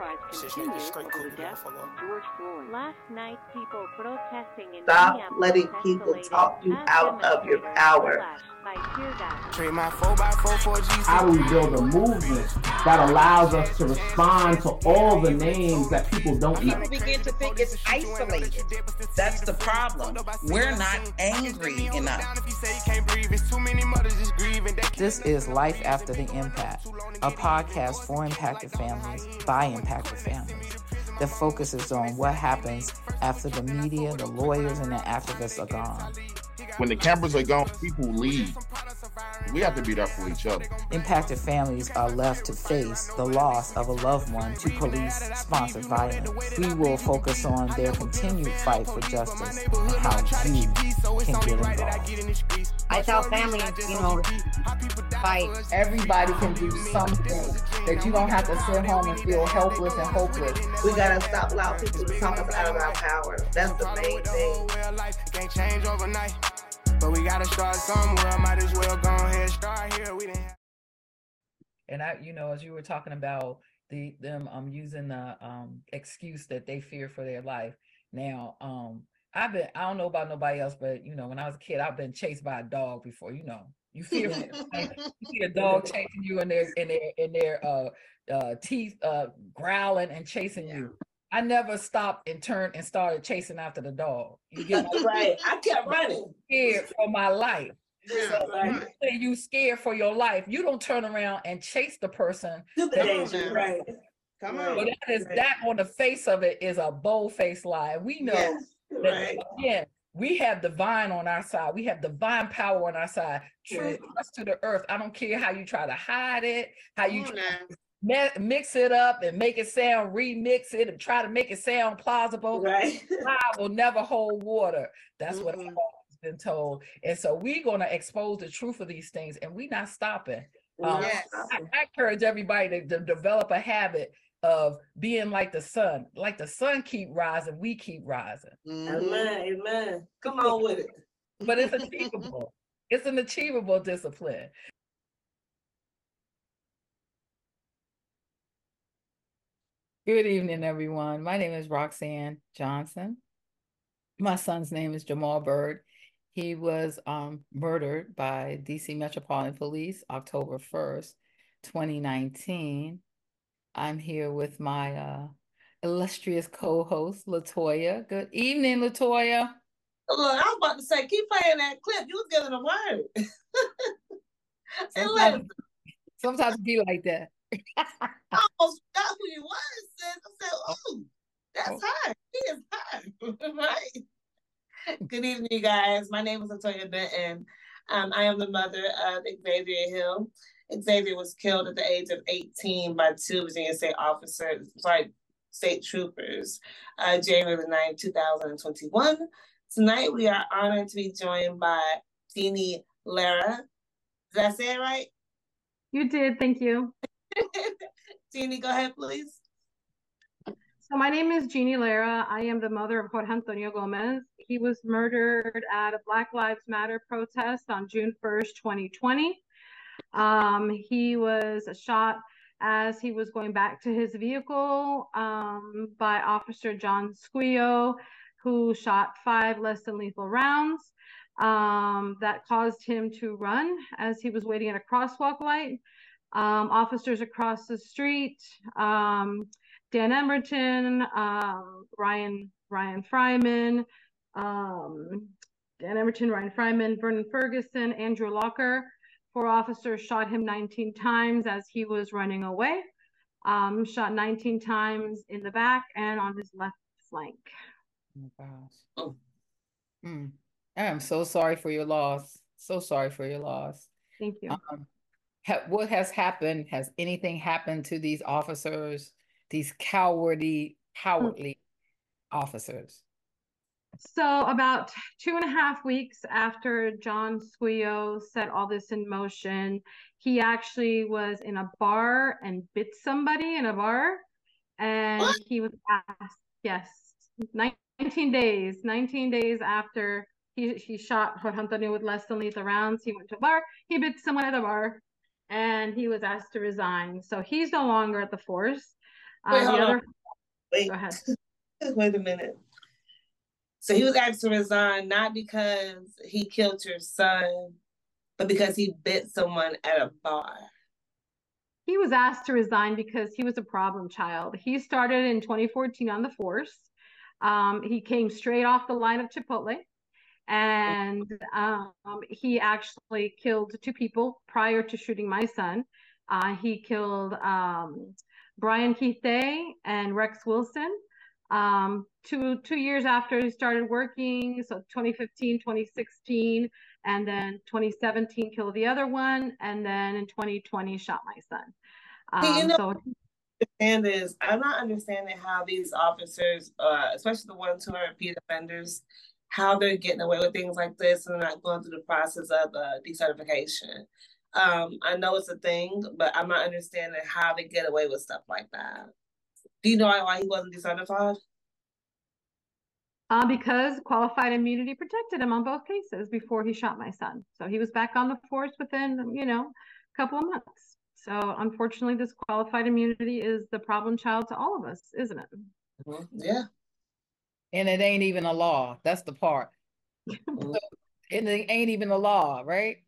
outcries continue over the death of George Floyd. Last night, people protesting in Stop letting people talk you out of your power. flashed by tear gas. Trade my 4x4 How do we build a movement that allows us to respond to all the names that people don't know? People begin to think it's isolated. That's the problem. We're not angry enough. This is Life After the Impact, a podcast for impacted families by impacted families that focuses on what happens after the media, the lawyers, and the activists are gone. When the cameras are gone, people leave. We have to be there for each other. Impacted families are left to face the loss of a loved one to police sponsored violence. We will focus on their continued fight for justice and how you can get involved. I tell families, you know, fight. Everybody can do something that you don't have to sit home and feel helpless and hopeless. We gotta stop allowing people to talk us out of our power. That's the main thing. Can't change overnight. But we gotta start somewhere. Might as well go ahead start here. We didn't And I, you know, as you were talking about the them um using the um excuse that they fear for their life. Now, um, I've been I don't know about nobody else, but you know, when I was a kid, I've been chased by a dog before. You know, you fear for you see a dog chasing you and their in their in their uh uh teeth uh growling and chasing you. I never stopped and turned and started chasing after the dog. You get my Right. I kept running. scared for my life. Yeah, When you you scared for your life, you don't turn around and chase the person. To the Come danger, on. right. Come on. But that is Right. that on the face of it is a bold faced lie. We know Yes, that right. again, we have divine on our side. We have divine power on our side. Truth Right. us to the earth. I don't care how you try to hide it, how you Come on try now. to me- mix it up and make it sound, remix it and try to make it sound plausible. Right. Fire will never hold water. That's what I've always been told. And so we're gonna expose the truth of these things and we're not stopping. Um, Yes. I, I encourage everybody to, to develop a habit of being like the sun. Like the sun keep rising, we keep rising. Mhm. Amen. Amen. Come on with it. But it's achievable. it's an achievable discipline. Good evening, everyone. My name is Roxane Johnson. My son's name is Jamal Bird. He was um, murdered by DC Metropolitan Police October 1st, 2019. I'm here with my uh, illustrious co-host, Latoya. Good evening, Latoya. Look, I was about to say, keep playing that clip. You was giving a word. Sometimes, sometimes be like that. I almost forgot who you was. Sis. I said, "Ooh, that's her. She is her." right. Good evening, you guys. My name is Latoya Benton. Um, I am the mother of Xavier Hill. Xavier was killed at the age of 18 by two Virginia State officers, sorry, state troopers, uh, January the 9th, 2021. Tonight, we are honored to be joined by Jeannie Llera. Did I say it right? You did, thank you. Jeannie, go ahead, please. So my name is Jeannie Llera. I am the mother of Jorge Antonio Gomez. He was murdered at a Black Lives Matter protest on June 1st, 2020. Um, he was shot as he was going back to his vehicle um, by Officer John Squeo, who shot five less than lethal rounds. Um, that caused him to run as he was waiting at a crosswalk light. Um, officers across the street, um, Dan Emerton, um, Ryan Ryan Fryman, um, Dan Emerton, Ryan Fryman, Vernon Ferguson, Andrew Locker. Four officers shot him 19 times as he was running away. Um, shot 19 times in the back and on his left flank. Oh. Oh. Mm. I am so sorry for your loss. So sorry for your loss. Thank you. Um, ha- what has happened? Has anything happened to these officers? These cowardly, hmm. cowardly officers. So about two and a half weeks after John Squeo set all this in motion, he actually was in a bar and bit somebody in a bar. And What? he was asked, yes, 19 days, 19 days after he, he shot Jorge Antonio with less than lethal rounds, he went to a bar, he bit someone at a bar, and he was asked to resign. So he's no longer at the force. Wait, Uh, hold the other, Wait. go ahead. Wait a minute. So he was asked to resign not because he killed your son, but because he bit someone at a bar. He was asked to resign because he was a problem child. He started in 2014 on the force. Um, he came straight off the line of Chipotle, and um, he actually killed two people prior to shooting my son. Uh, he killed um, Brian Keith Day and Rex Wilson. Um, two two years after he started working, so 2015, 2016, and then 2017 killed the other one, and then in 2020 shot my son. See, you Um, know- so understand is I'm not understanding how these officers, uh, especially the ones who are repeat offenders, how they're getting away with things like this and not going through the process of uh, decertification. Um, I know it's a thing, but I'm not understanding how they get away with stuff like that. Do you know why, he wasn't decertified? uh, because qualified immunity protected him on both cases before he shot my son. So he was back on the force within, you know, a couple of months. So unfortunately, this qualified immunity is the problem child to all of us, isn't it? Yeah. And it ain't even a law. That's the part. So, and it ain't even a law, right?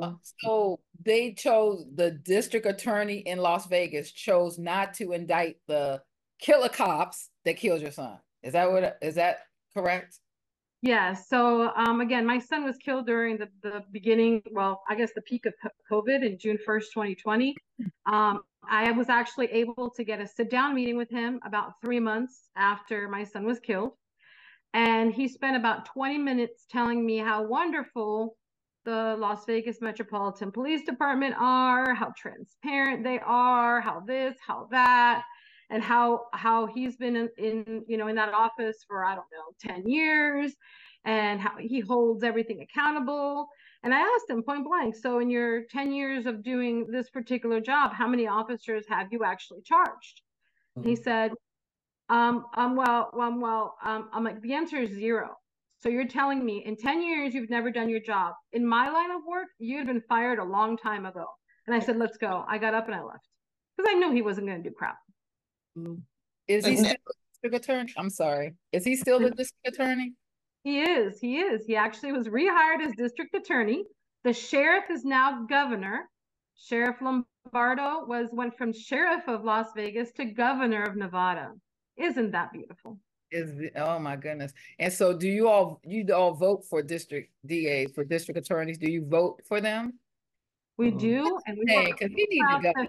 Uh, So they chose the district attorney in Las Vegas chose not to indict the killer cops that killed your son. Is that what is that correct? Yeah. So um, again, my son was killed during the, the beginning, well, I guess the peak of COVID in June 1st, 2020. Um, I was actually able to get a sit down meeting with him about three months after my son was killed. And he spent about 20 minutes telling me how wonderful the Las Vegas Metropolitan Police Department are, how transparent they are, how this, how that, and how how he's been in, in you know in that office for I don't know 10 years and how he holds everything accountable. And I asked him point blank, so in your 10 years of doing this particular job, how many officers have you actually charged? And he mm-hmm. said, um, um, well, um, well, um, I'm like, the answer is zero. So you're telling me in 10 years you've never done your job. In my line of work, you'd been fired a long time ago. And I said, let's go. I got up and I left because I knew he wasn't going to do crap. Is he still the district attorney? I'm sorry. Is he still the district attorney? He is. He is. He actually was rehired as district attorney. The sheriff is now governor. Sheriff Lombardo was went from sheriff of Las Vegas to governor of Nevada. Isn't that beautiful? Is oh my goodness. And so do you all you all vote for district DAs for district attorneys? Do you vote for them? We do, and we Hey, were- because he needs to go.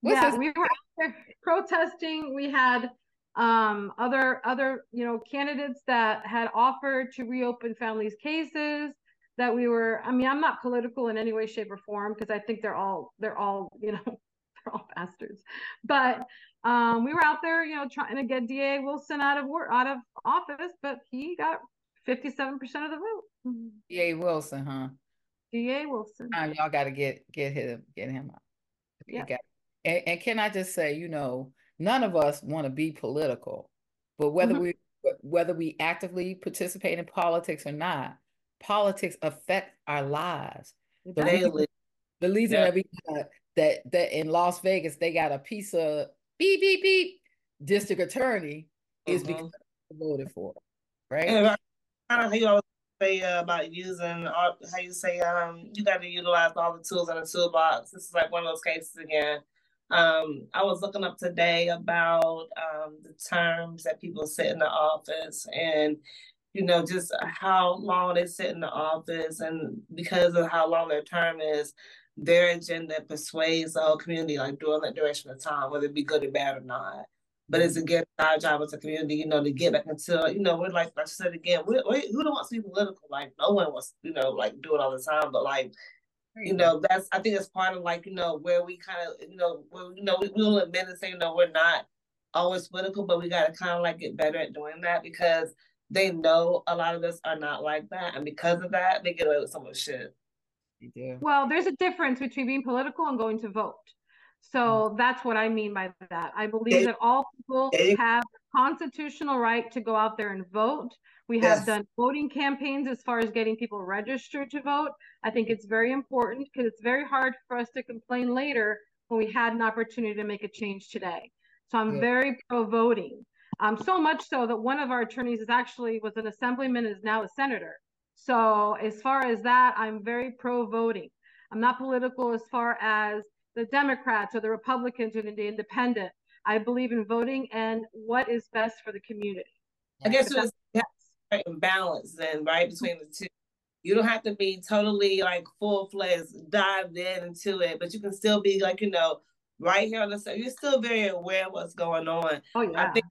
What's yeah, we were out there protesting. We had um other other you know candidates that had offered to reopen families cases that we were i mean i'm not political in any way shape or form because i think they're all they're all you know they're all bastards but um we were out there you know trying to get da wilson out of work out of office but he got 57% of the vote DA Wilson, huh? da wilson Time y'all got to get get him get him out. You Yeah. got- And, and can I just say, you know, none of us want to be political, but whether Mhm. we whether we actively participate in politics or not, politics affect our lives. The reason, the reason Yeah. that we got, that that in Las Vegas they got a piece of beep beep beep district attorney is Mhm. because voted for, right? And I how you always say uh, about using all, how you say um you got to utilize all the tools in the toolbox. This is like one of those cases again. Um, I was looking up today about um the terms that people sit in the office and you know just how long they sit in the office and because of how long their term is their agenda persuades the whole community like during that duration of time whether it be good or bad or not but it's again our job as a community, you know, to get back into, you know, we're like, like I said again, we, we, who don't want to be political? Like, no one wants, you know, like do it all the time, but like, you know, that's, I think it's part of like, you know, where we kind of, you know, where, you know, we, we'll admit and say, you know, we're not always political, but we got to kind of like get better at doing that because they know a lot of us are not like that. And because of that, they get away with so much shit. Well, there's a difference between being political and going to vote. So that's what I mean by that. I believe that all people have constitutional right to go out there and vote. We have done voting campaigns as far as getting people registered to vote. I think it's very important because it's very hard for us to complain later when we had an opportunity to make a change today. So I'm Good. very pro voting. Um, so much so that one of our attorneys is actually was an assemblyman, is now a senator. So as far as that, I'm very pro voting. I'm not political as far as the Democrats or the Republicans or the independent. I believe in voting and what is best for the community. I guess If it's you have to strike and balance then, right, between the two. You don't have to be totally like full fledged dived in into it, but you can still be like, you know, right here on the side. You're still very aware of what's going on. Oh yeah. I think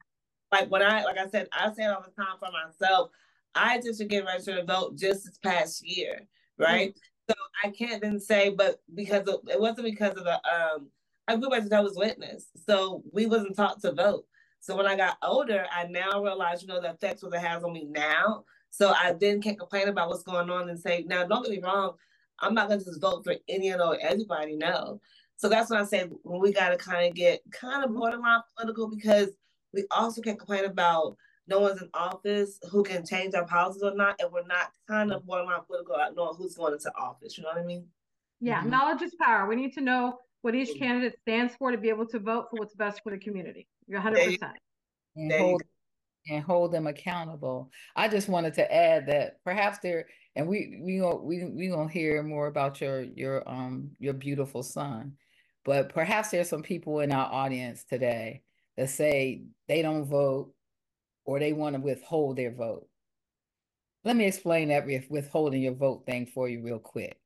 like when I like I said, I say it all the time for myself. I just to get registered to vote just this past year, right? So I can't then say, but because of, it wasn't because of the um I grew up as a Jehovah's Witness, so we wasn't taught to vote. So when I got older, I now realize, you know, the effects what it has on me now. So I then can't complain about what's going on and say, now don't get me wrong, I'm not gonna just vote for any or everybody, no. So that's when I say when we gotta kind of get kind of borderline political because we also can't complain about no one's in office who can change our policies or not, and we're not kind of one borderline political about knowing who's going into office. You know what I mean? Yeah, knowledge is power. We need to know what each candidate stands for to be able to vote for what's best for the community. You're 100%. and There you hold and hold them accountable. I just wanted to add that perhaps there, and we we gonna we we gonna hear more about your your um your beautiful son, but perhaps there's some people in our audience today that say they don't vote or they want to withhold their vote. Let me explain that with withholding your vote thing for you real quick.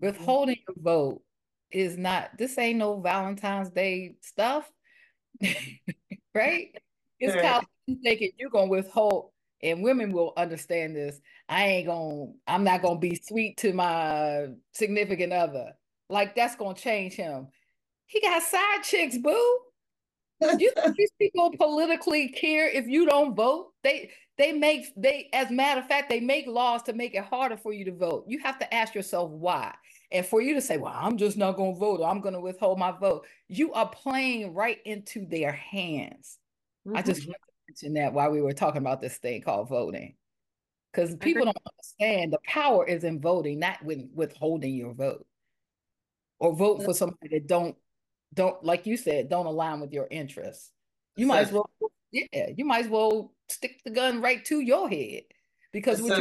Withholding your vote is not this ain't no Valentine's Day stuff, right? It's Right. kind you thinking you're gonna withhold, and women will understand this. I ain't gonna, I'm not gonna be sweet to my significant other. Like that's gonna change him. He got side chicks, boo. You think these people politically care if you don't vote? They they make they as a matter of fact, they make laws to make it harder for you to vote. You have to ask yourself why. And for you to say, well, I'm just not gonna vote or I'm gonna withhold my vote, you are playing right into their hands. I mm-hmm. just wanted to mention that while we were talking about this thing called voting. Because people don't understand the power is in voting, not with withholding your vote. Or vote for somebody that don't don't like you said, don't align with your interests. You might as well yeah, you might as well stick the gun right to your head. Because you're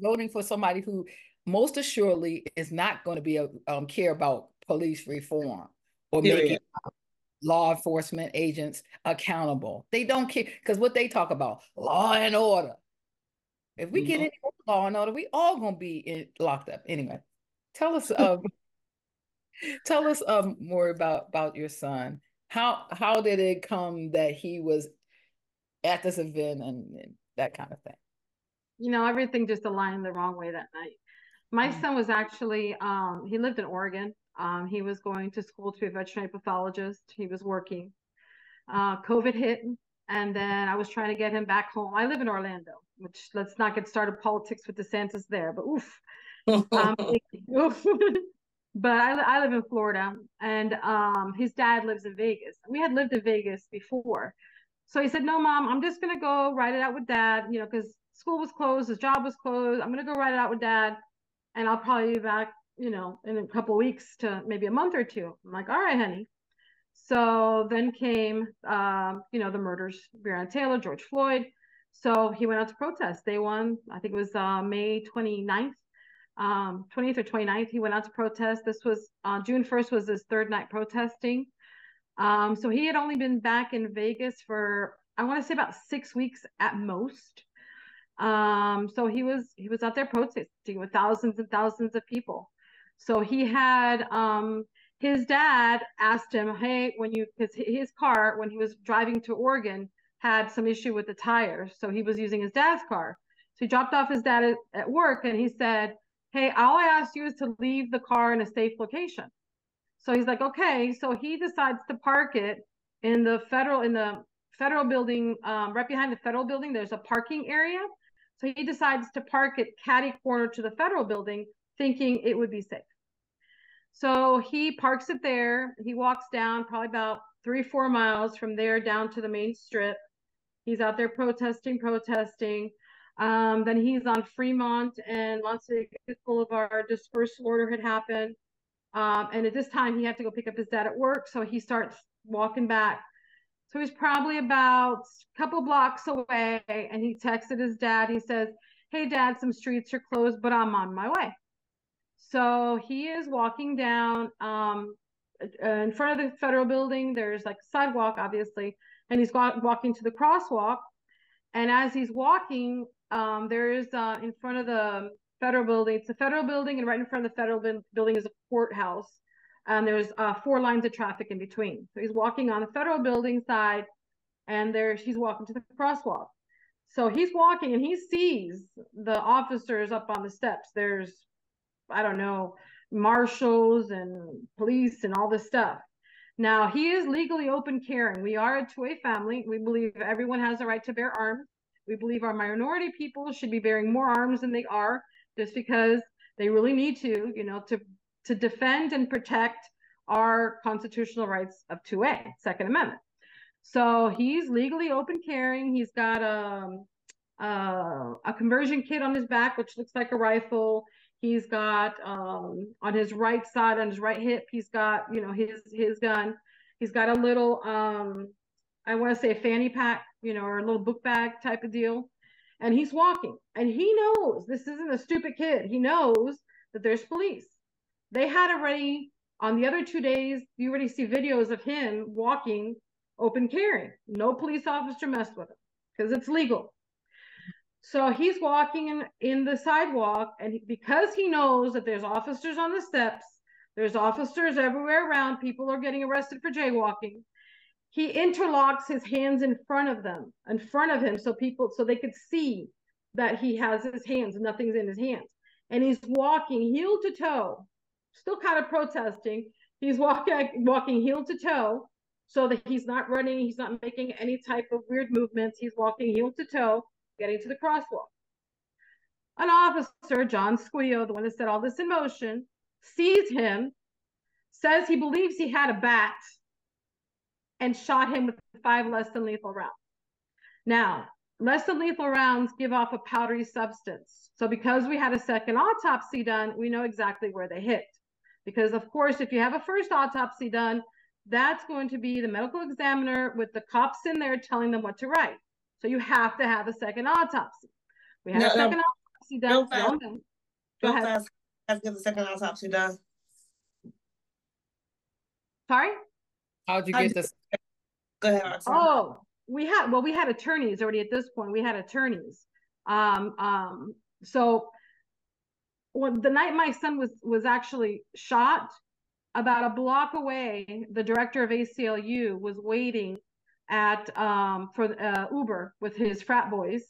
voting for somebody who most assuredly is not going to be a, um, care about police reform or Period. making law enforcement agents accountable. They don't care because what they talk about law and order. If we get Mhm. any law and order, we all gonna be in, locked up anyway. Tell us, um, tell us um more about about your son. How how did it come that he was at this event and, and that kind of thing? you know, everything just aligned the wrong way that night. My Mm. son was actually, um, he lived in Oregon. Um, he was going to school to be a veterinary pathologist. He was working. Uh, COVID hit, and then I was trying to get him back home. I live in Orlando, which let's not get started politics with DeSantis there, but oof. Um, oof. but I, I live in Florida, and um, his dad lives in Vegas. We had lived in Vegas before. So he said, No, mom, I'm just going to go write it out with dad, you know, because school was closed, his job was closed. I'm going to go write it out with dad, and I'll probably be back, you know, in a couple weeks to maybe a month or two. I'm like, All right, honey. So then came, um, you know, the murders, Breonna Taylor, George Floyd. So he went out to protest. Day one, I think it was uh, May 29th, um, 20th or 29th. He went out to protest. This was uh, June 1st was his third night protesting. Um, so he had only been back in Vegas for I want to say about six weeks at most. Um, so he was he was out there protesting with thousands and thousands of people. So he had um, his dad asked him, "Hey, when you because his car when he was driving to Oregon had some issue with the tires, so he was using his dad's car. So he dropped off his dad at, at work, and he said, "Hey, all I asked you is to leave the car in a safe location." So he's like, "Okay." So he decides to park it in the federal in the federal building, um, right behind the federal building. There's a parking area. So he decides to park it catty corner to the federal building, thinking it would be safe. So he parks it there. He walks down probably about three, four miles from there down to the main strip. He's out there protesting, protesting. Um, then he's on Fremont and Las Vegas Boulevard. Dispersal order had happened. Um, and at this time, he had to go pick up his dad at work. So he starts walking back. So he's probably about a couple blocks away, and he texted his dad. He says, "Hey, Dad, some streets are closed, but I'm on my way." So he is walking down um, uh, in front of the federal building. There's like a sidewalk, obviously, and he's walking to the crosswalk. And as he's walking, um, there is uh, in front of the federal building. It's a federal building, and right in front of the federal building is a courthouse. And there's uh, four lines of traffic in between. So he's walking on the federal building side, and there she's walking to the crosswalk. So he's walking, and he sees the officers up on the steps. There's, I don't know, marshals and police and all this stuff. Now he is legally open carrying. We are a 2A family. We believe everyone has a right to bear arms. We believe our minority people should be bearing more arms than they are just because they really need to, you know, to to defend and protect our constitutional rights of 2A, Second Amendment. So he's legally open carrying. He's got a, a, a conversion kit on his back, which looks like a rifle. He's got um, on his right side, on his right hip, he's got you know his his gun. He's got a little um, I want to say a fanny pack, you know, or a little book bag type of deal. And he's walking, and he knows this isn't a stupid kid. He knows that there's police. They had already on the other two days. You already see videos of him walking open carrying. No police officer messed with him because it's legal. So he's walking in, in the sidewalk, and because he knows that there's officers on the steps, there's officers everywhere around, people are getting arrested for jaywalking. He interlocks his hands in front of them, in front of him, so people, so they could see that he has his hands, nothing's in his hands. And he's walking heel to toe, still kind of protesting. He's walking, walking heel to toe, so that he's not running, he's not making any type of weird movements. He's walking heel to toe getting to the crosswalk. An officer, John Squeo, the one that set all this in motion, sees him, says he believes he had a bat, and shot him with five less than lethal rounds. Now, less than lethal rounds give off a powdery substance. So, because we had a second autopsy done, we know exactly where they hit. Because, of course, if you have a first autopsy done, that's going to be the medical examiner with the cops in there telling them what to write. So you have to have a second autopsy. We have no, a second no, autopsy done. Real fast, Go ahead. fast. Let's get the second autopsy done. Sorry? How'd you How'd get this? Go ahead. Oh, we had well, we had attorneys already at this point. We had attorneys. Um, um, so when the night my son was was actually shot, about a block away, the director of ACLU was waiting at um, for uh, Uber with his frat boys,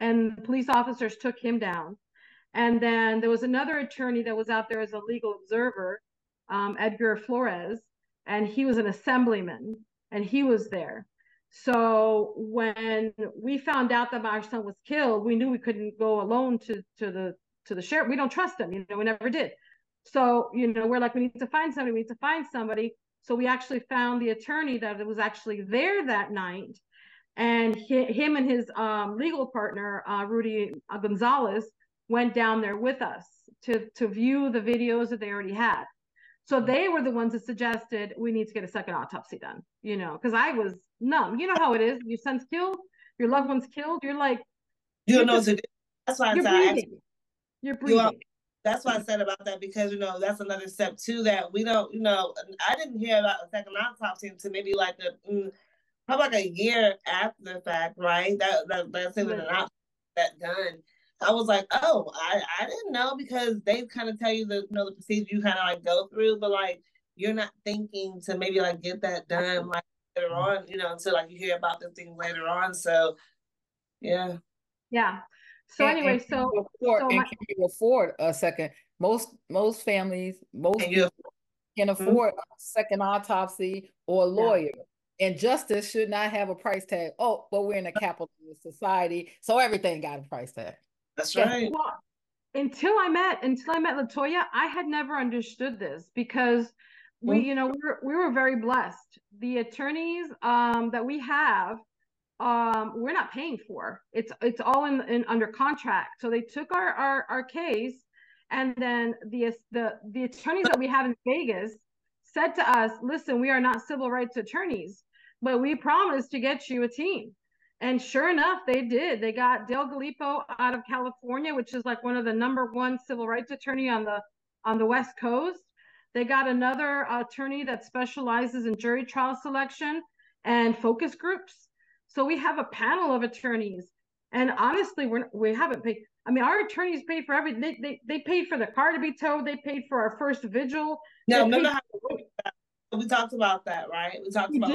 and police officers took him down. And then there was another attorney that was out there as a legal observer, um, Edgar Flores, and he was an assemblyman, and he was there. So when we found out that our son was killed, we knew we couldn't go alone to to the to the sheriff. We don't trust him, you know, we never did. So you know, we're like, we need to find somebody. We need to find somebody. So we actually found the attorney that was actually there that night, and he, him and his um, legal partner uh, Rudy uh, Gonzalez went down there with us to to view the videos that they already had. So they were the ones that suggested we need to get a second autopsy done. You know, because I was numb. You know how it is. Your son's killed, your loved one's killed. You're like, you don't know what to do. That's why you're breathing. You're breathing that's why I said about that because you know that's another step too that we don't you know I didn't hear about a second autopsy until maybe like a mm, probably like a year after the fact, right? That that that's even an option that done. I was like, oh, I, I didn't know because they kind of tell you the you know the procedure you kind of like go through, but like you're not thinking to maybe like get that done like later on, you know, until like you hear about the thing later on. So yeah. Yeah. So and, anyway, and so, afford, so and my, can you afford a second? Most most families, most can, you, can mm-hmm. afford mm-hmm. a second autopsy or a lawyer. Yeah. And justice should not have a price tag. Oh, but we're in a capitalist society, so everything got a price tag. That's right. Well, until I met until I met Latoya, I had never understood this because we, mm-hmm. you know, we were, we were very blessed. The attorneys um, that we have um, we're not paying for. It's it's all in, in under contract. So they took our, our our case, and then the the the attorneys that we have in Vegas said to us, "Listen, we are not civil rights attorneys. but we promise to get you a team. And sure enough, they did. They got Dale Galipo out of California, which is like one of the number one civil rights attorney on the on the West Coast. They got another attorney that specializes in jury trial selection and focus groups. So we have a panel of attorneys. And honestly, we're we haven't paid. I mean, our attorneys paid for everything. They, they, they paid for the car to be towed. They paid for our first vigil. No, remember how we talked about that, right? We talked about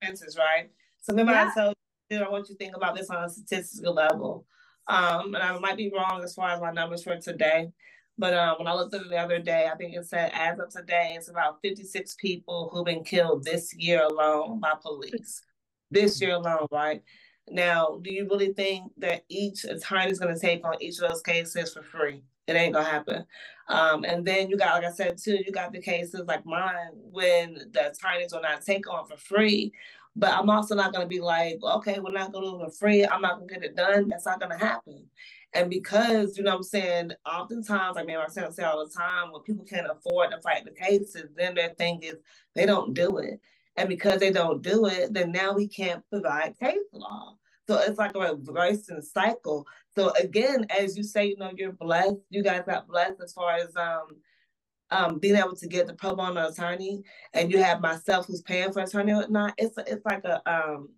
expenses, right? So remember Yeah. I told I want you to think about this on a statistical level. Um, and I might be wrong as far as my numbers for today. But um, when I looked at it the other day, I think it said as of today, it's about 56 people who've been killed this year alone by police. This year alone, right? Now, do you really think that each attorney is going to take on each of those cases for free? It ain't gonna happen. Um, and then you got, like I said too, you got the cases like mine when the attorneys will not take on for free. But I'm also not gonna be like, okay, we're not do it for free. I'm not gonna get it done. That's not gonna happen. And because you know I'm saying, oftentimes, I mean, I say all the time, when people can't afford to fight the cases, then their thing is they don't do it. And because they don't do it, then now we can't provide case law. So it's like a reversing cycle. So again, as you say, you know, you're blessed. You guys got blessed as far as um um being able to get the pro bono attorney, and you have myself who's paying for attorney or not. It's it's like a um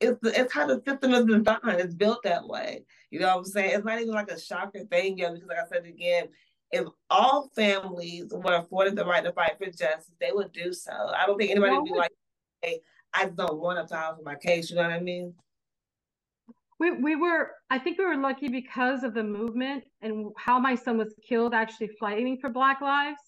it's it's how the system is designed. It's built that way. You know what I'm saying? It's not even like a shocker thing yet, because like I said again, if all families were afforded the right to fight for justice, they would do so. I don't think anybody would be like, hey, I don't want to file for my case. You know what I mean? We we were I think we were lucky because of the movement and how my son was killed actually fighting for Black Lives.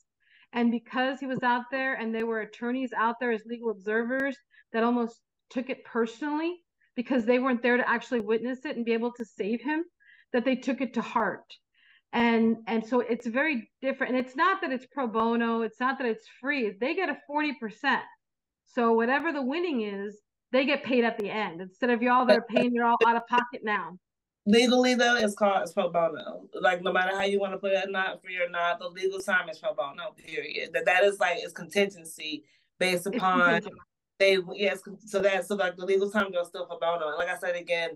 And because he was out there and there were attorneys out there as legal observers that almost took it personally because they weren't there to actually witness it and be able to save him, that they took it to heart. And and so it's very different. And it's not that it's pro bono, it's not that it's free. They get a 40%. So whatever the winning is, they get paid at the end instead of y'all that are paying you're all out of pocket now. Legally though, it's called it's pro bono. Like no matter how you want to put it, not free or not, the legal time is pro bono. Period. That that is like it's contingency based upon they yes. So that's so like the legal time goes still pro bono. And like I said again,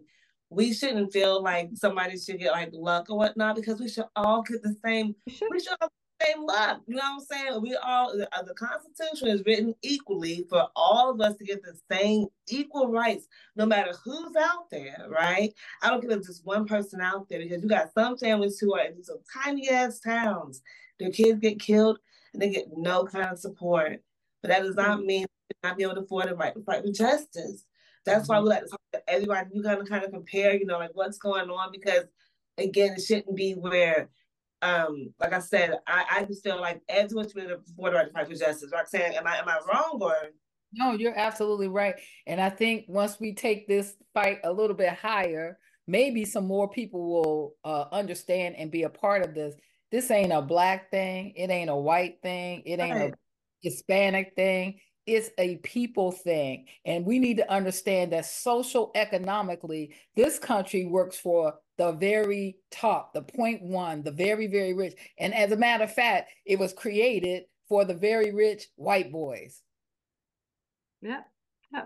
we shouldn't feel like somebody should get like luck or whatnot because we should all get the same. We should, all same luck. You know what I'm saying? We all the, uh, the Constitution is written equally for all of us to get the same equal rights, no matter who's out there, right? I don't care if just one person out there because you got some families who are in these tiny ass towns. Their kids get killed and they get no kind of support. But that does not mean they not be able to afford the right to fight for justice. That's why we like to talk to everybody. You kind of kind of compare, you know, like what's going on because again, it shouldn't be where um, like I said, I, I just feel like everyone should be able to afford the to fight for justice. Roxane, am I am I wrong or No, you're absolutely right. And I think once we take this fight a little bit higher, maybe some more people will uh, understand and be a part of this. This ain't a black thing. It ain't a white thing. It ain't Right. a Hispanic thing. It's a people thing. And we need to understand that social economically, this country works for the very top, the point one, the very, very rich. And as a matter of fact, it was created for the very rich white boys. Yeah. yeah.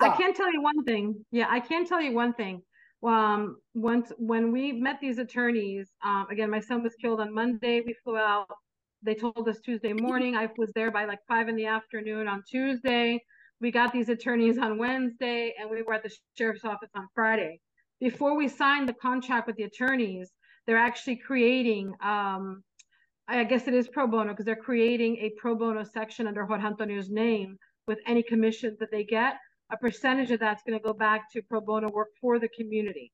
I can tell you one thing. Yeah, I can tell you one thing. Um, once when we met these attorneys, um, again, my son was killed on Monday. We flew out. They told us Tuesday morning. I was there by like five in the afternoon on Tuesday. We got these attorneys on Wednesday, and we were at the sheriff's office on Friday. Before we sign the contract with the attorneys, they're actually creating. Um, I guess it is pro bono because they're creating a pro bono section under Jorge Antonio's name with any commissions that they get a percentage of that's going to go back to pro bono work for the community.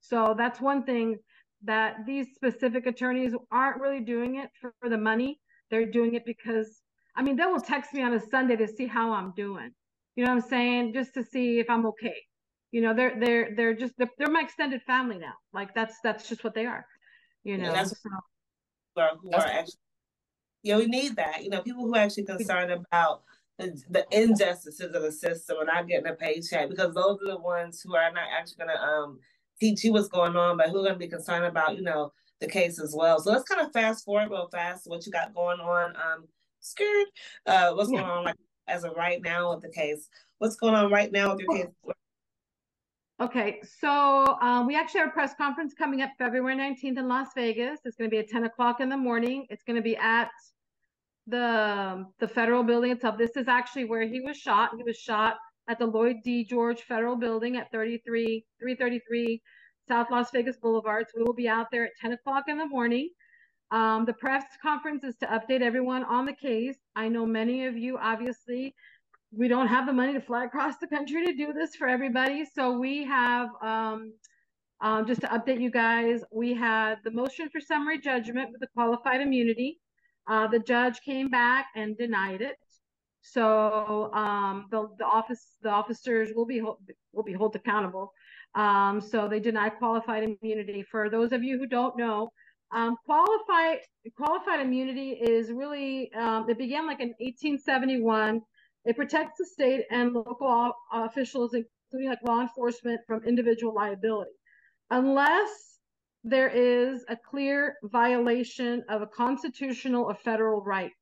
So that's one thing that these specific attorneys aren't really doing it for, for the money. They're doing it because, I mean, they will text me on a Sunday to see how I'm doing. You know what I'm saying? Just to see if I'm okay. You know, they're they're they're just they're, they're my extended family now. Like that's that's just what they are. You know. Yeah, that's- so. who are, who are actually yeah, we need that. You know, people who are actually concerned about the, the injustices of the system and not getting a paycheck because those are the ones who are not actually going to um teach you what's going on, but who are going to be concerned about you know the case as well. So let's kind of fast forward real fast what you got going on. Um, skirt, uh, what's going on like as of right now with the case. what's going on right now with your case? Okay, so um, we actually have a press conference coming up February 19th in Las Vegas. It's going to be at 10 o'clock in the morning. It's going to be at the the federal building itself. This is actually where he was shot. He was shot at the Lloyd D. George Federal Building at 33 333 South Las Vegas Boulevard. So we will be out there at 10 o'clock in the morning. Um, the press conference is to update everyone on the case. I know many of you, obviously, we don't have the money to fly across the country to do this for everybody. So we have, um, um, just to update you guys, we had the motion for summary judgment with the qualified immunity. Uh, the judge came back and denied it. So um, the the office the officers will be will be held accountable. Um, so they deny qualified immunity. For those of you who don't know, um, qualified qualified immunity is really um, it began like in 1871. It protects the state and local officials, including like law enforcement, from individual liability, unless there is a clear violation of a constitutional or federal right.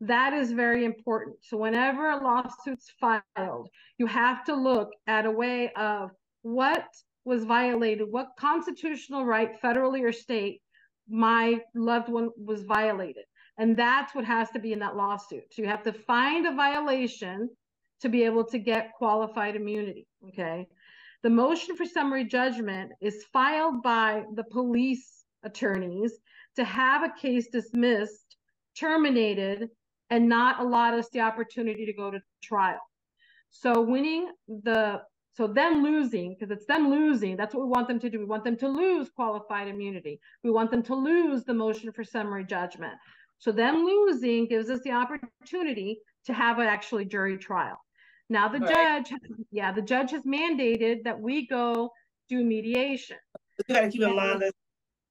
That is very important. So, whenever a lawsuit's filed, you have to look at a way of what was violated, what constitutional right, federally or state, my loved one was violated. And that's what has to be in that lawsuit. So, you have to find a violation to be able to get qualified immunity. Okay. The motion for summary judgment is filed by the police attorneys to have a case dismissed, terminated, and not allowed us the opportunity to go to trial. So winning the so them losing, because it's them losing, that's what we want them to do. We want them to lose qualified immunity. We want them to lose the motion for summary judgment. So them losing gives us the opportunity to have an actually jury trial. Now the right. judge, yeah, the judge has mandated that we go do mediation. You gotta keep in mind that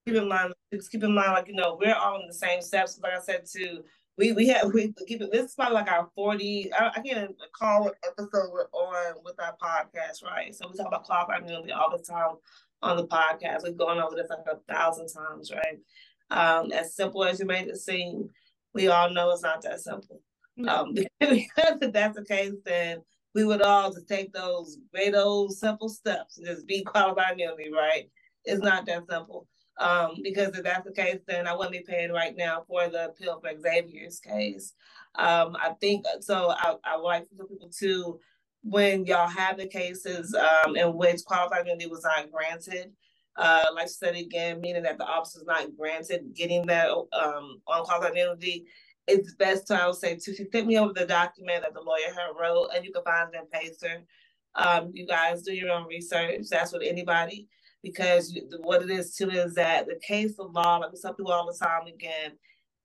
keep in mind, just keep in mind, like you know, we're all in the same steps. Like I said, too, we we have we keep it. This is probably like our forty. I, I can't call what episode we're on with our podcast, right? So we talk about qualified immunity all the time on the podcast. We've gone over this like a thousand times, right? Um, as simple as you made it seem, we all know it's not that simple. Um, because if that's the case, then we would all just take those great old simple steps and just be qualified immunity, right? It's not that simple. Um, because if that's the case, then I wouldn't be paying right now for the appeal for Xavier's case. Um, I think so. I, I would like for people to, when y'all have the cases um, in which qualified immunity was not granted, uh, like said again, meaning that the officer is not granted getting that um, unqualified immunity, it's best to I would say to send me over the document that the lawyer had wrote, and you can find it in Pacer. Um, you guys do your own research. That's with anybody because you, what it is too is that the case of law, like we tell people all the time again,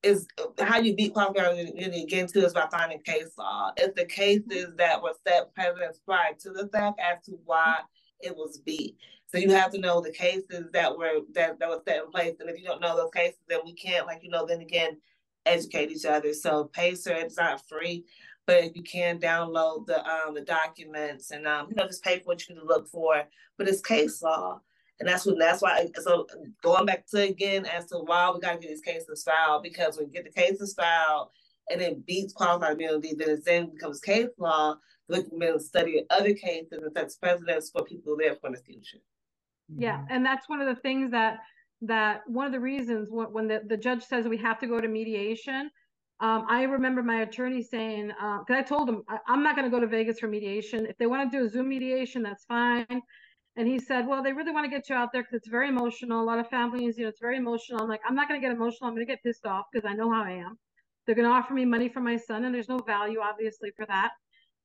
is how you beat qualified immunity again too is by finding case law. If the cases that were set precedents prior to the fact as to why it was beat. So you have to know the cases that were that, that was set in place. And if you don't know those cases, then we can't, like you know, then again, educate each other. So Pacer, it's not free, but you can download the um the documents and um you know just pay for what you need to look for. But it's case law. And that's what that's why so going back to again as to why we gotta get these cases filed, because when we get the cases filed and it beats qualified immunity, then it then becomes case law. We can study other cases and sets precedents for people there for the future. Yeah, and that's one of the things that that one of the reasons when, when the, the judge says we have to go to mediation, um, I remember my attorney saying, because uh, I told him, I, am not going to go to Vegas for mediation. If they want to do a Zoom mediation, that's fine. And he said, well, they really want to get you out there because it's very emotional. A lot of families, you know, it's very emotional. I'm like, I'm not going to get emotional. I'm going to get pissed off because I know how I am. They're going to offer me money for my son, and there's no value, obviously, for that.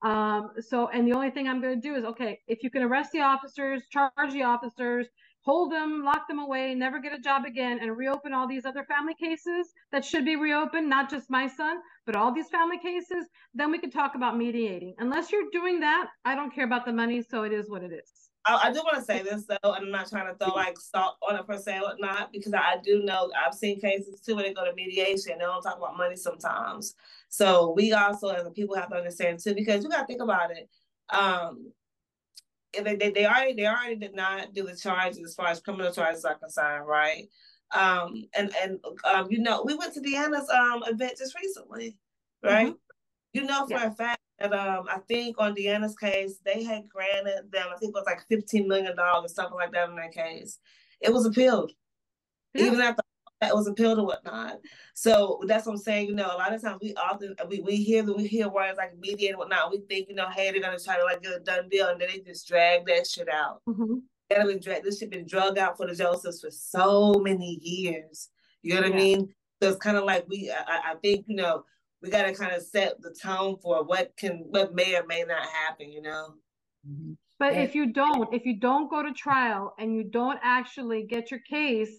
Um, so, and the only thing I'm going to do is, okay, if you can arrest the officers, charge the officers, hold them, lock them away, never get a job again, and reopen all these other family cases that should be reopened, not just my son, but all these family cases, then we can talk about mediating. Unless you're doing that, I don't care about the money, so it is what it is. I, I do want to say this though, and I'm not trying to throw like salt on it per se or not, because I do know I've seen cases too where they go to mediation. And they don't talk about money sometimes. So we also as a people have to understand too, because you got to think about it. Um, they, they, they already they already did not do the charges as far as criminal charges are concerned, right? Um, and and um, you know, we went to Deanna's um event just recently, right? Mm-hmm. You know for yeah. a fact And um, I think on Deanna's case, they had granted them, I think it was like $15 million or something like that in that case. It was appealed. Yeah. Even after that was appealed or whatnot. So that's what I'm saying. You know, a lot of times we often we, we hear we hear words like media and whatnot. We think you know, hey, they're gonna try to like get a done deal, and then they just drag that shit out. Mm-hmm. Been drag, this shit been drug out for the Josephs for so many years. You know what yeah. I mean? So it's kind of like we. I, I think you know we got to kind of set the tone for what can what may or may not happen. You know. Mm-hmm. But if you don't, if you don't go to trial and you don't actually get your case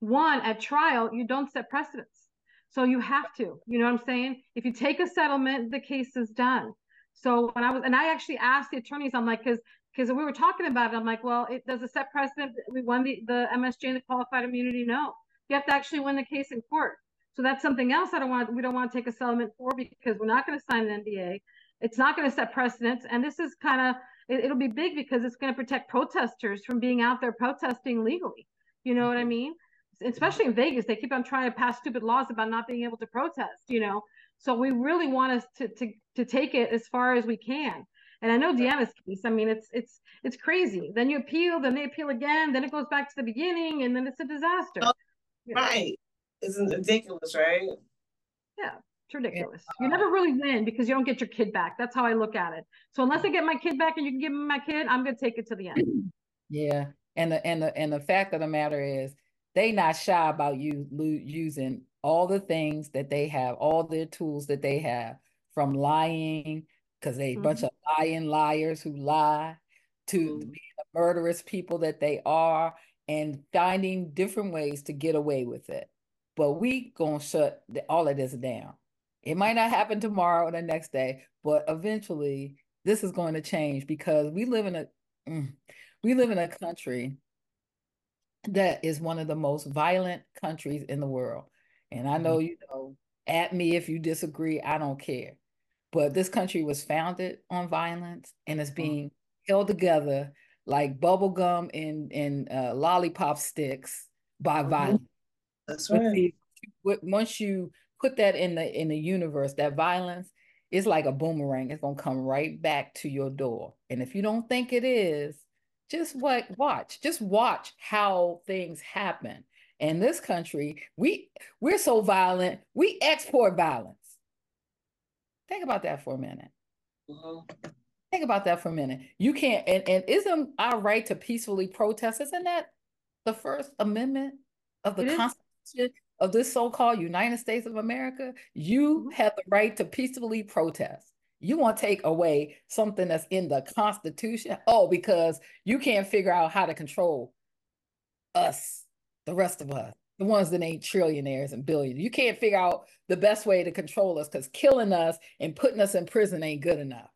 one at trial, you don't set precedents. So you have to, you know what I'm saying? If you take a settlement, the case is done. So when I was, and I actually asked the attorneys, I'm like, because because we were talking about it, I'm like, well, it does a set precedent. We won the, the MSJ and the qualified immunity. No, you have to actually win the case in court. So that's something else I don't want. We don't want to take a settlement for because we're not going to sign an NDA. It's not going to set precedents, and this is kind of it, it'll be big because it's going to protect protesters from being out there protesting legally. You know what I mm-hmm. mean? Especially in Vegas, they keep on trying to pass stupid laws about not being able to protest. You know, so we really want us to to to take it as far as we can. And I know Deanna's case. I mean, it's it's it's crazy. Then you appeal, then they appeal again, then it goes back to the beginning, and then it's a disaster. Oh, right? It's ridiculous, right? Yeah. It's ridiculous. You never really win because you don't get your kid back. That's how I look at it. So unless I get my kid back and you can give me my kid, I'm gonna take it to the end. Yeah, and the and the and the fact of the matter is, they not shy about you using all the things that they have, all their tools that they have, from lying because they mm-hmm. a bunch of lying liars who lie, to mm-hmm. being the murderous people that they are, and finding different ways to get away with it. But we gonna shut all of this down. It might not happen tomorrow or the next day, but eventually this is going to change because we live in a mm, we live in a country that is one of the most violent countries in the world. And I know mm-hmm. you know, at me if you disagree, I don't care. But this country was founded on violence and it's mm-hmm. being held together like bubble gum and, and uh, lollipop sticks by mm-hmm. violence. That's right. Once you put that in the in the universe, that violence is like a boomerang. It's gonna come right back to your door. And if you don't think it is, just what watch. Just watch how things happen. In this country, we we're so violent, we export violence. Think about that for a minute. Uh-huh. Think about that for a minute. You can't, and, and isn't our right to peacefully protest? Isn't that the First Amendment of the Constitution? Of this so-called United States of America, you mm-hmm. have the right to peacefully protest. You want to take away something that's in the Constitution? Oh, because you can't figure out how to control us, the rest of us, the ones that ain't trillionaires and billionaires. You can't figure out the best way to control us because killing us and putting us in prison ain't good enough.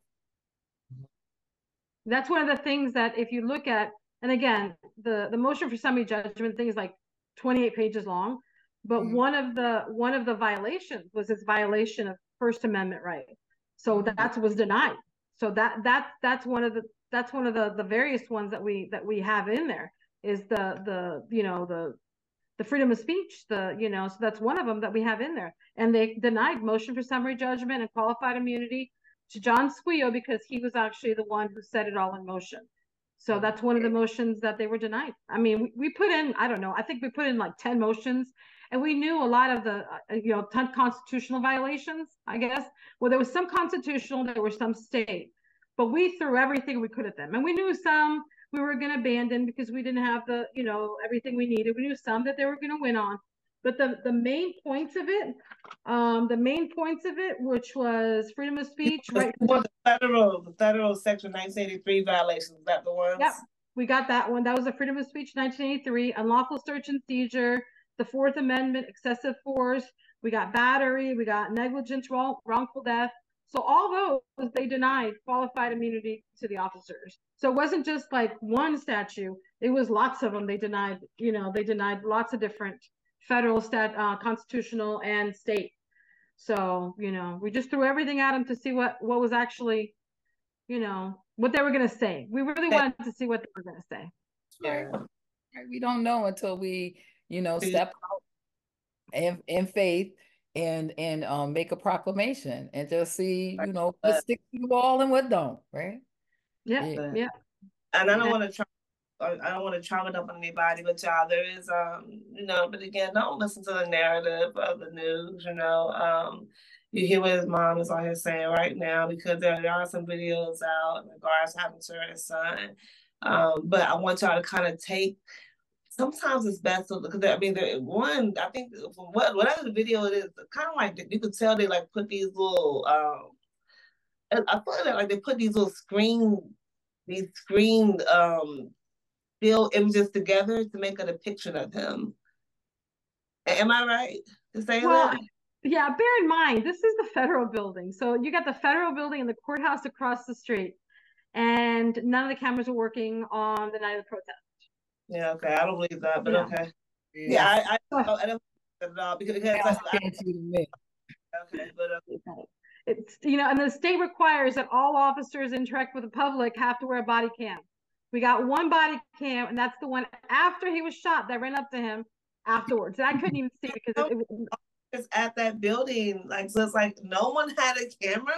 That's one of the things that if you look at, and again, the, the motion for summary judgment things like 28 pages long but mm-hmm. one of the one of the violations was its violation of First Amendment right. So mm-hmm. that was denied. So that that that's one of the that's one of the the various ones that we that we have in there is the the you know the the freedom of speech the you know so that's one of them that we have in there and they denied motion for summary judgment and qualified immunity to John Squeo because he was actually the one who set it all in motion. So that's one of the motions that they were denied. I mean, we, put in, I don't know, I think we put in like 10 motions and we knew a lot of the uh, you know 10 constitutional violations i guess well there was some constitutional there were some state but we threw everything we could at them and we knew some we were going to abandon because we didn't have the you know everything we needed we knew some that they were going to win on but the the main points of it um the main points of it which was freedom of speech right the federal the federal section 1983 violations is that the ones yep we got that one that was the freedom of speech 1983 unlawful search and seizure the Fourth Amendment, excessive force. We got battery. We got negligence, wrong, wrongful death. So all those they denied qualified immunity to the officers. So it wasn't just like one statute; it was lots of them. They denied, you know, they denied lots of different federal, stat, uh, constitutional, and state. So you know, we just threw everything at them to see what what was actually, you know, what they were going to say. We really wanted to see what they were going to say. Yeah. We don't know until we you know, step out in, in faith and and um make a proclamation and just see, you know, what stick to the wall and what don't, right? Yeah, yeah. yeah. And I don't want to try I don't want to chalk it up on anybody, but y'all, there is, um, you know, but again, don't listen to the narrative of the news, you know. Um, you hear what his mom is on here saying right now because there, are some videos out in regards to having to her son. Um, but I want y'all to kind of take. Sometimes it's best to because I mean, there one I think what whatever the video it is, kind of like you could tell they like put these little. Um, I thought that like they put these little screen, these screen um, still images together to make a depiction of him. Am I right to say well, that? Yeah, bear in mind, this is the federal building. So you got the federal building and the courthouse across the street. And none of the cameras were working on the night of the protest. Yeah, okay. I don't believe that, but yeah. okay. Yeah, yeah I, I, I, don't at all because, because I, okay, but uh, okay. It's you know, and the state requires that all officers interact with the public have to wear a body cam. We got one body cam, and that's the one after he was shot that ran up to him afterwards. And I couldn't even see because it, it, it's at that building. Like, so it's like no one had a camera.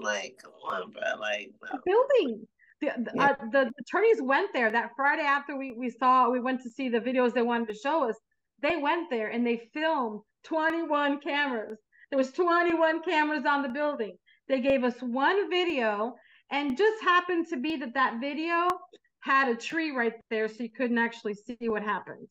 Like, come on, bro. Like, no. building. The, the, uh, the, attorneys went there that Friday after we, we saw, we went to see the videos they wanted to show us. They went there and they filmed 21 cameras. There was 21 cameras on the building. They gave us one video and just happened to be that that video had a tree right there so you couldn't actually see what happened.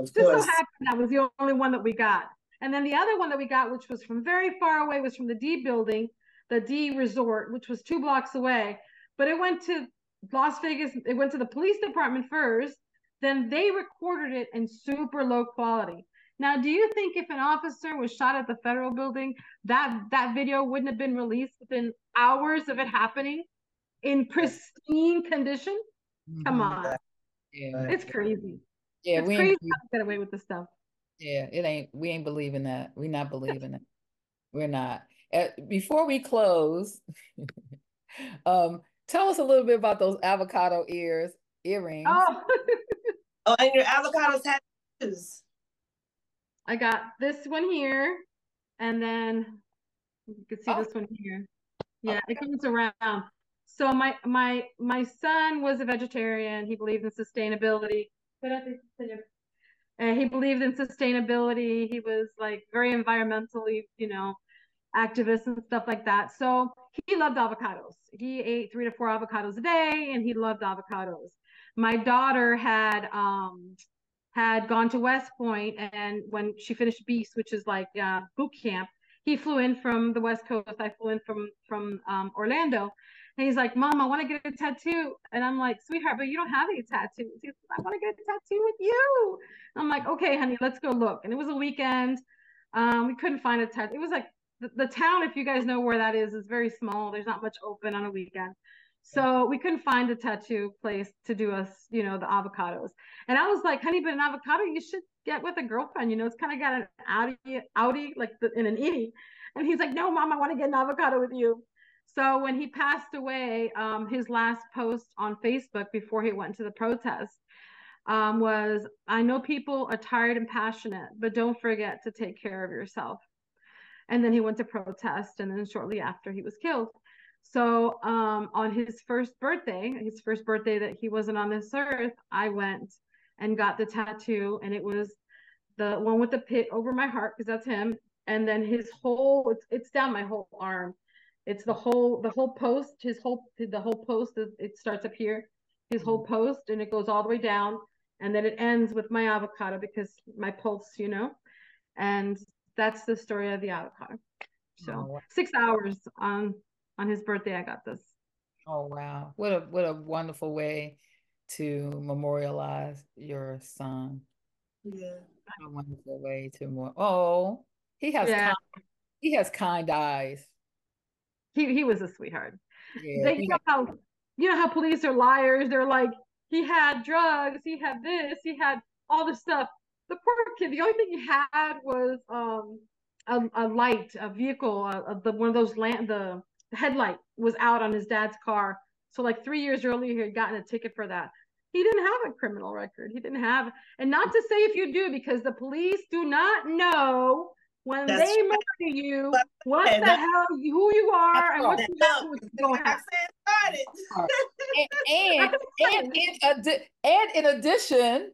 Just so happened that was the only one that we got. And then the other one that we got, which was from very far away, was from the D building, the D resort, which was two blocks away. But it went to Las Vegas, it went to the police department first. Then they recorded it in super low quality. Now, do you think if an officer was shot at the federal building, that that video wouldn't have been released within hours of it happening in pristine condition? Come mm-hmm. on. Yeah. It's crazy. Yeah, it's we crazy how get away with this stuff. Yeah, it ain't we ain't believing that. We not believing it. We're not. Uh, before we close, um, tell us a little bit about those avocado ears, earrings. Oh, oh and your avocado tattoos. I got this one here, and then you can see oh. this one here. Yeah, it comes around so my my my son was a vegetarian. He believed in sustainability. And he believed in sustainability. He was like very environmentally, you know, activist and stuff like that. So he loved avocados. He ate three to four avocados a day, and he loved avocados. My daughter had um had gone to West Point, and when she finished Beast, which is like uh, boot camp, he flew in from the West Coast. I flew in from from um, Orlando, and he's like, Mom, I want to get a tattoo. And I'm like, Sweetheart, but you don't have any tattoos. He's like, I want to get a tattoo with you. I'm like, Okay, honey, let's go look. And it was a weekend. Um, we couldn't find a tattoo. It was like the, the town, if you guys know where that is, is very small. There's not much open on a weekend. So we couldn't find a tattoo place to do us, you know, the avocados. And I was like, honey, but an avocado, you should get with a girlfriend. You know, it's kind of got an Audi, Audi like the, in an innie. And he's like, no, mom, I want to get an avocado with you. So when he passed away, um, his last post on Facebook before he went to the protest um, was, "I know people are tired and passionate, but don't forget to take care of yourself." And then he went to protest, and then shortly after he was killed. So um, on his first birthday, his first birthday that he wasn't on this earth, I went and got the tattoo, and it was the one with the pit over my heart because that's him, and then his whole it's, it's down my whole arm it's the whole the whole post his whole the whole post it starts up here. His whole mm-hmm. post and it goes all the way down and then it ends with my avocado because my pulse you know? And that's the story of the avocado. So six hours on on his birthday i got this. Oh wow. What a what a wonderful way to memorialize your son. Yeah. A wonderful way to more oh he has yeah. kind, he has kind eyes he he was a sweetheart. Yeah, they, you know how you know how police are liars. They're like, he had drugs, he had this, he had all this stuff. The poor kid, the only thing he had was um a, a light, a vehicle, a, a, the one of those the, the headlight was out on his dad's car. So like three years earlier, he had gotten a ticket for that. He didn't have a criminal record. He didn't have, and not to say if you do, because the police do not know when That's they right. murder you, But- what and the hell, who you are, and what's Look, what's look, going on. and and, and in addi- and in addition,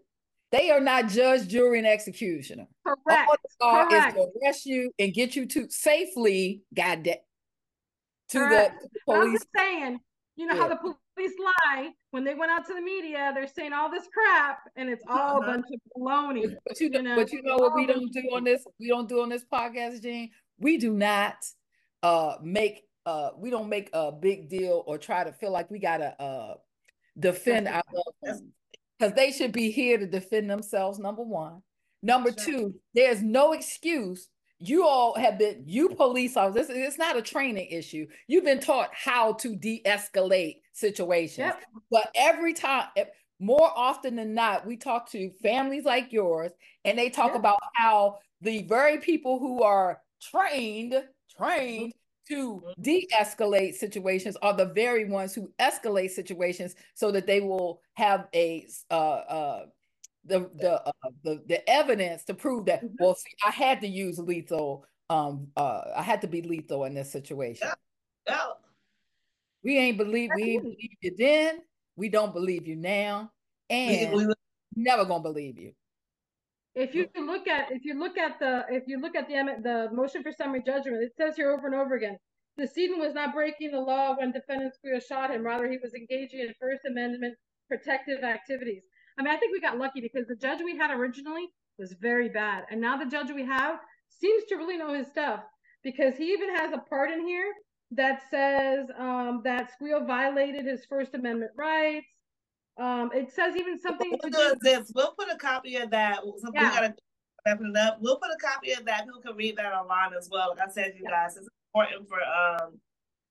they are not judge, jury, and executioner. Correct. All they are Correct. is to arrest you and get you to safely, goddamn, to the, to the But I'm police. just saying, you know how the police lie when they went out to the media, they're saying all this crap, and it's all a Uh-huh. bunch of baloney. But you know, know, but you know what we don't do on this. We don't do on this podcast, Jeanne. We do not uh make uh we don't make a big deal or try to feel like we gotta uh defend our loved That's- ones because they should be here to defend themselves. Number one. Number Sure. two, there's no excuse. You all have been you police officers. It's, it's not a training issue. You've been taught how to de-escalate situations. Yep. But every time, more often than not, we talk to families like yours, and they talk Yeah. about how the very people who are trained, trained to Mhm. de-escalate situations are the very ones who escalate situations so that they will have a uh uh the the uh, the the evidence to prove that Mhm. well see I had to use lethal um uh I had to be lethal in this situation. Yeah. We ain't believe we ain't believe you then. We don't believe you now, We, and we, never gonna believe you. If you look at if you look at the if you look at the the motion for summary judgment, it says here over and over again, the decedent was not breaking the law when defendant Squeo shot him. Rather, he was engaging in First Amendment protective activities. I mean, I think we got lucky because the judge we had originally was very bad, and now the judge we have seems to really know his stuff because he even has a part in here that says um, that Squeo violated his First Amendment rights. Um, it says even something to we'll do. this. We'll put a copy of that. So we Yeah. gotta wrap it up. We'll put a copy of that. People can read that online as well. Like I said, you guys, it's important for um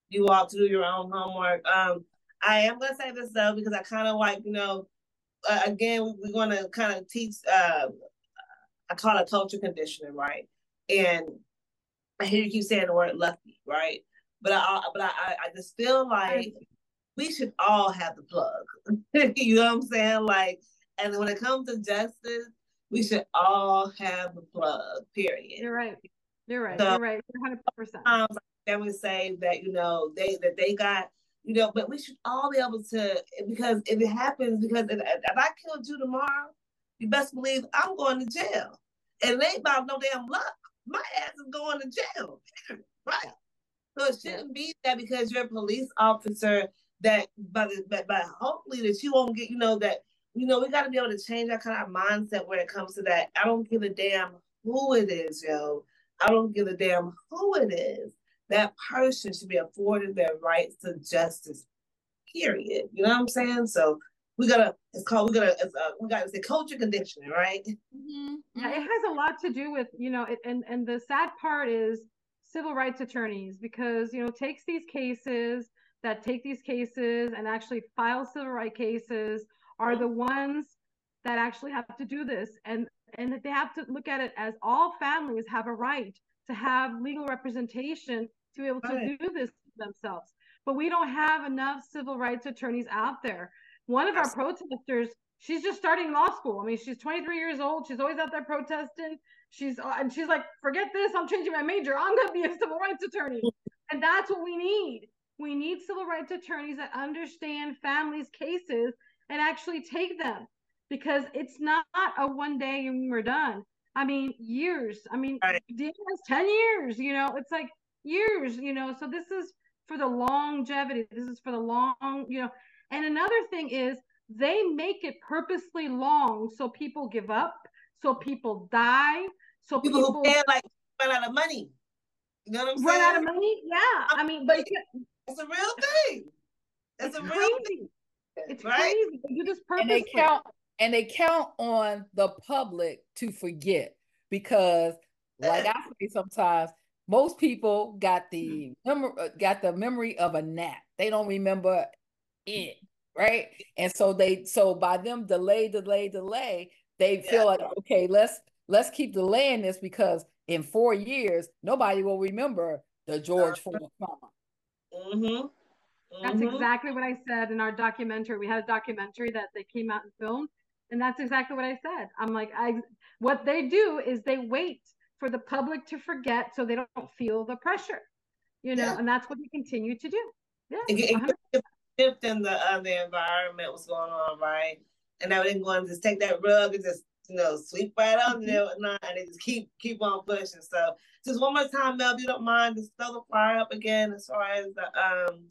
you all to do your own homework. Um, I am gonna say this though because I kind of like you know, uh, again we're gonna kind of teach. Uh, I call it culture conditioning, right? And I hear you keep saying the word lucky, right? But I, but I, I- just feel like we should all have the plug. you know what I'm saying? Like, and when it comes to justice, we should all have the plug. Period. You're right. You're right. So- You're right. You're 100%. Sometimes they would say that you know they that they got you know, but we should all be able to because if it happens, because if, if I killed you tomorrow, you best believe I'm going to jail, and ain't about no damn luck. My ass is going to jail, right? So it shouldn't be that because you're a police officer that, but but, but hopefully that you won't get, you know, that you know we got to be able to change that kind of mindset when it comes to that. I don't give a damn who it is, yo. I don't give a damn who it is. That person should be afforded their rights to justice. Period. You know what I'm saying? So we gotta. It's called. We gotta. It's, uh, we gotta say culture conditioning, right? Yeah, it has a lot to do with, you know, it, and and the sad part is civil rights attorneys because, you know, takes these cases that take these cases and actually file civil rights cases are the ones that actually have to do this and and they have to look at it as all families have a right to have legal representation to be able to do this themselves. But we don't have enough civil rights attorneys out there. One of our protesters, she's just starting law school. I mean, she's 23 years old. She's always out there protesting. She's uh, and she's like, forget this. I'm changing my major. I'm gonna be a civil rights attorney. And that's what we need. We need civil rights attorneys that understand families' cases and actually take them because it's not a one day and we're done. I mean, years. I mean, Right. the has 10 years, you know, it's like years, you know. So this is for the longevity. This is for the long, you know. And another thing is they make it purposely long so people give up, so people die, so People, people, who can like run out of money. You know what I'm run saying? out of money. Yeah, I mean, but it's It's a real thing. It's, a real crazy. thing. It's right? crazy. You just this and purposely. they count and they count on the public to forget because like i say sometimes most people got the memory uh, got the memory of a nap. They don't remember it right? And so they so by them delay delay delay they feel like okay let's let's keep delaying this because in four years nobody will remember the george uh-huh. floyd trauma Mm-hmm. That's mm-hmm. exactly what I said in our documentary. We had a documentary that they came out and filmed, and that's exactly what I said. I'm like, I what they do is they wait for the public to forget so they don't feel the pressure. You know, Yeah. and that's what we continue to do. Yeah. It, it, 100%. shift in the uh, the environment was going on, right? And now they're going to just take that rug and just you know sweep right under there none, and they just keep keep on pushing. So just one more time, Mel, if you don't mind, just throw the flyer up again as far as the um.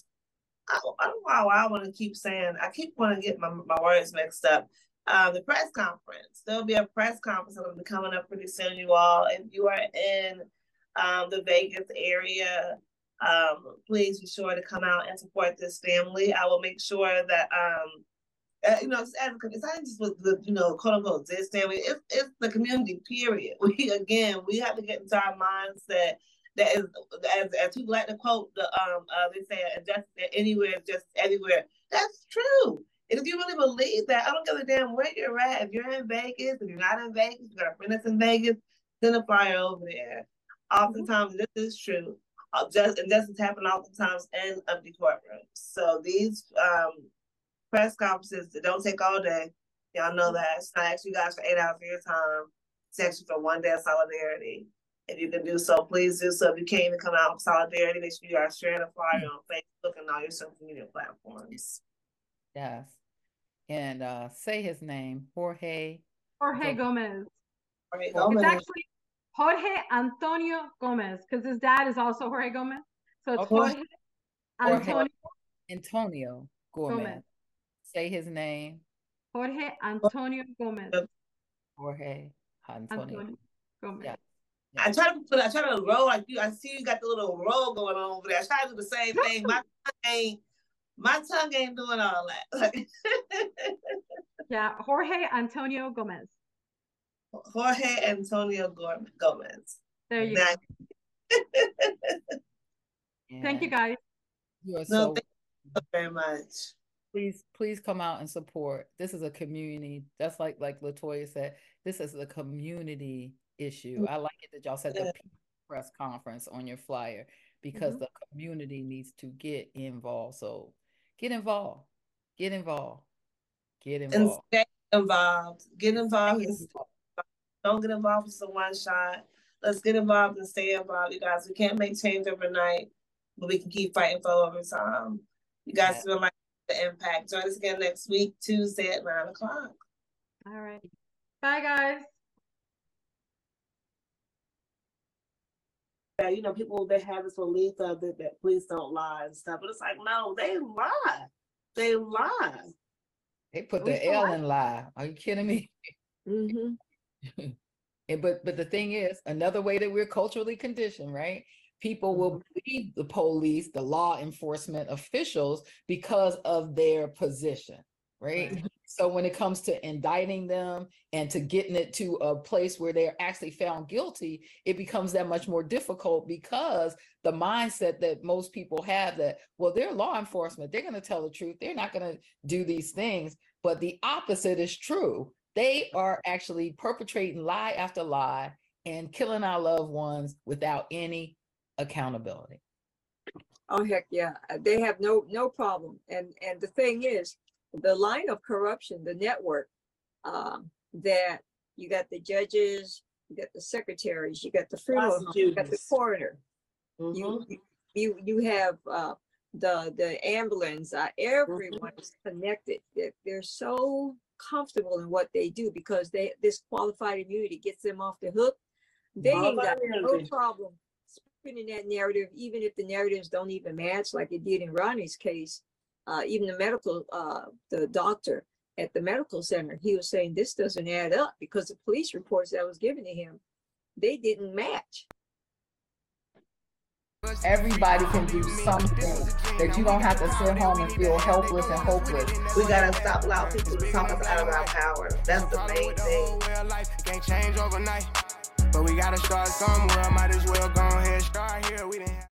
I, I don't know why I want to keep saying I keep wanting to get my, my words mixed up. Um, the press conference. There'll be a press conference that'll be coming up pretty soon, you all. If you are in um, the Vegas area, um, please be sure to come out and support this family. I will make sure that um, uh, you know, it's, it's not just with the you know, quote unquote this family. It's it's the community. Period. We again, we have to get into our mindset that is as as people like to quote the um uh they say just anywhere just everywhere. That's true. And if you really believe that, I don't give a damn where you're at. If you're in Vegas, if you're not in Vegas, you got a friend that's in Vegas, send a flyer over there. Oftentimes, this is true. Uh, just and this is happening oftentimes in empty courtrooms. So these um press conferences they don't take all day. Y'all know that. It's not actually you guys for eight hours of your time. It's actually for one day of solidarity. If you can do so, please do so. If you can't even come out for solidarity, make sure you are sharing a flyer on Facebook and all your social media platforms. Yes. And uh say his name, Jorge. Jorge Gomez. Jorge It's Gomez. actually Jorge Antonio Gomez because his dad is also Jorge Gomez. So it's Okay. Jorge Jorge Antonio Antonio Gomez. Gomez. Say his name, Jorge Antonio Gomez. Jorge Antonio. Antonio Gomez. Yeah. I try to put I try to roll like you. I see you got the little roll going on over there. I try to do the same thing. My tongue ain't my tongue ain't doing all that. Yeah, Jorge Antonio Gomez. Jorge Antonio Gomez. There you Now, go. Thank you guys. You are no, so thank you very much. please please come out and support this is a community that's like like latoya said this is a community issue i like it that y'all said the press conference on your flyer because Mhm. the community needs to get involved so get involved get involved get And involved stay involved. Get involved. and Don't get involved with some one shot. Let's get involved and stay involved, you guys. We can't make change overnight, but we can keep fighting for over time. You guys Yeah. feel like the impact. Join us again next week, Tuesday at nine o'clock. All right. Bye, guys. Yeah, you know, people they have this belief of it that police don't lie and stuff, but it's like, no, they lie. They lie. they put the l in lie are you kidding me Mm-hmm. And but but the thing is, another way that we're culturally conditioned, right? People will believe the police, the law enforcement officials, because of their position, right? So when it comes to indicting them and to getting it to a place where they're actually found guilty, it becomes that much more difficult because the mindset that most people have that, well, they're law enforcement, they're going to tell the truth, they're not going to do these things. But the opposite is true. They are actually perpetrating lie after lie and killing our loved ones without any accountability. Oh heck yeah, they have no no problem. And and the thing is, the line of corruption, the network, um, that you got the judges, you got the secretaries, you got the funeral, you got the coroner, Mm-hmm. you you- you have uh, the the ambulance. Uh, everyone is connected. They're, they're so comfortable in what they do because they this qualified immunity gets them off the hook. They ain't got no problem spinning that narrative, even if the narratives don't even match, like it did in Ronnie's case. Uh, even the medical, uh, the doctor at the medical center, he was saying this doesn't add up because the police reports that was given to him, they didn't match. Everybody can do something that you don't have to sit home and feel helpless and hopeless. We gotta stop allowing people to talk us out of our power. That's the main thing. Well, life can't change overnight. But we gotta start somewhere. Might as well go ahead, start here. We didn't have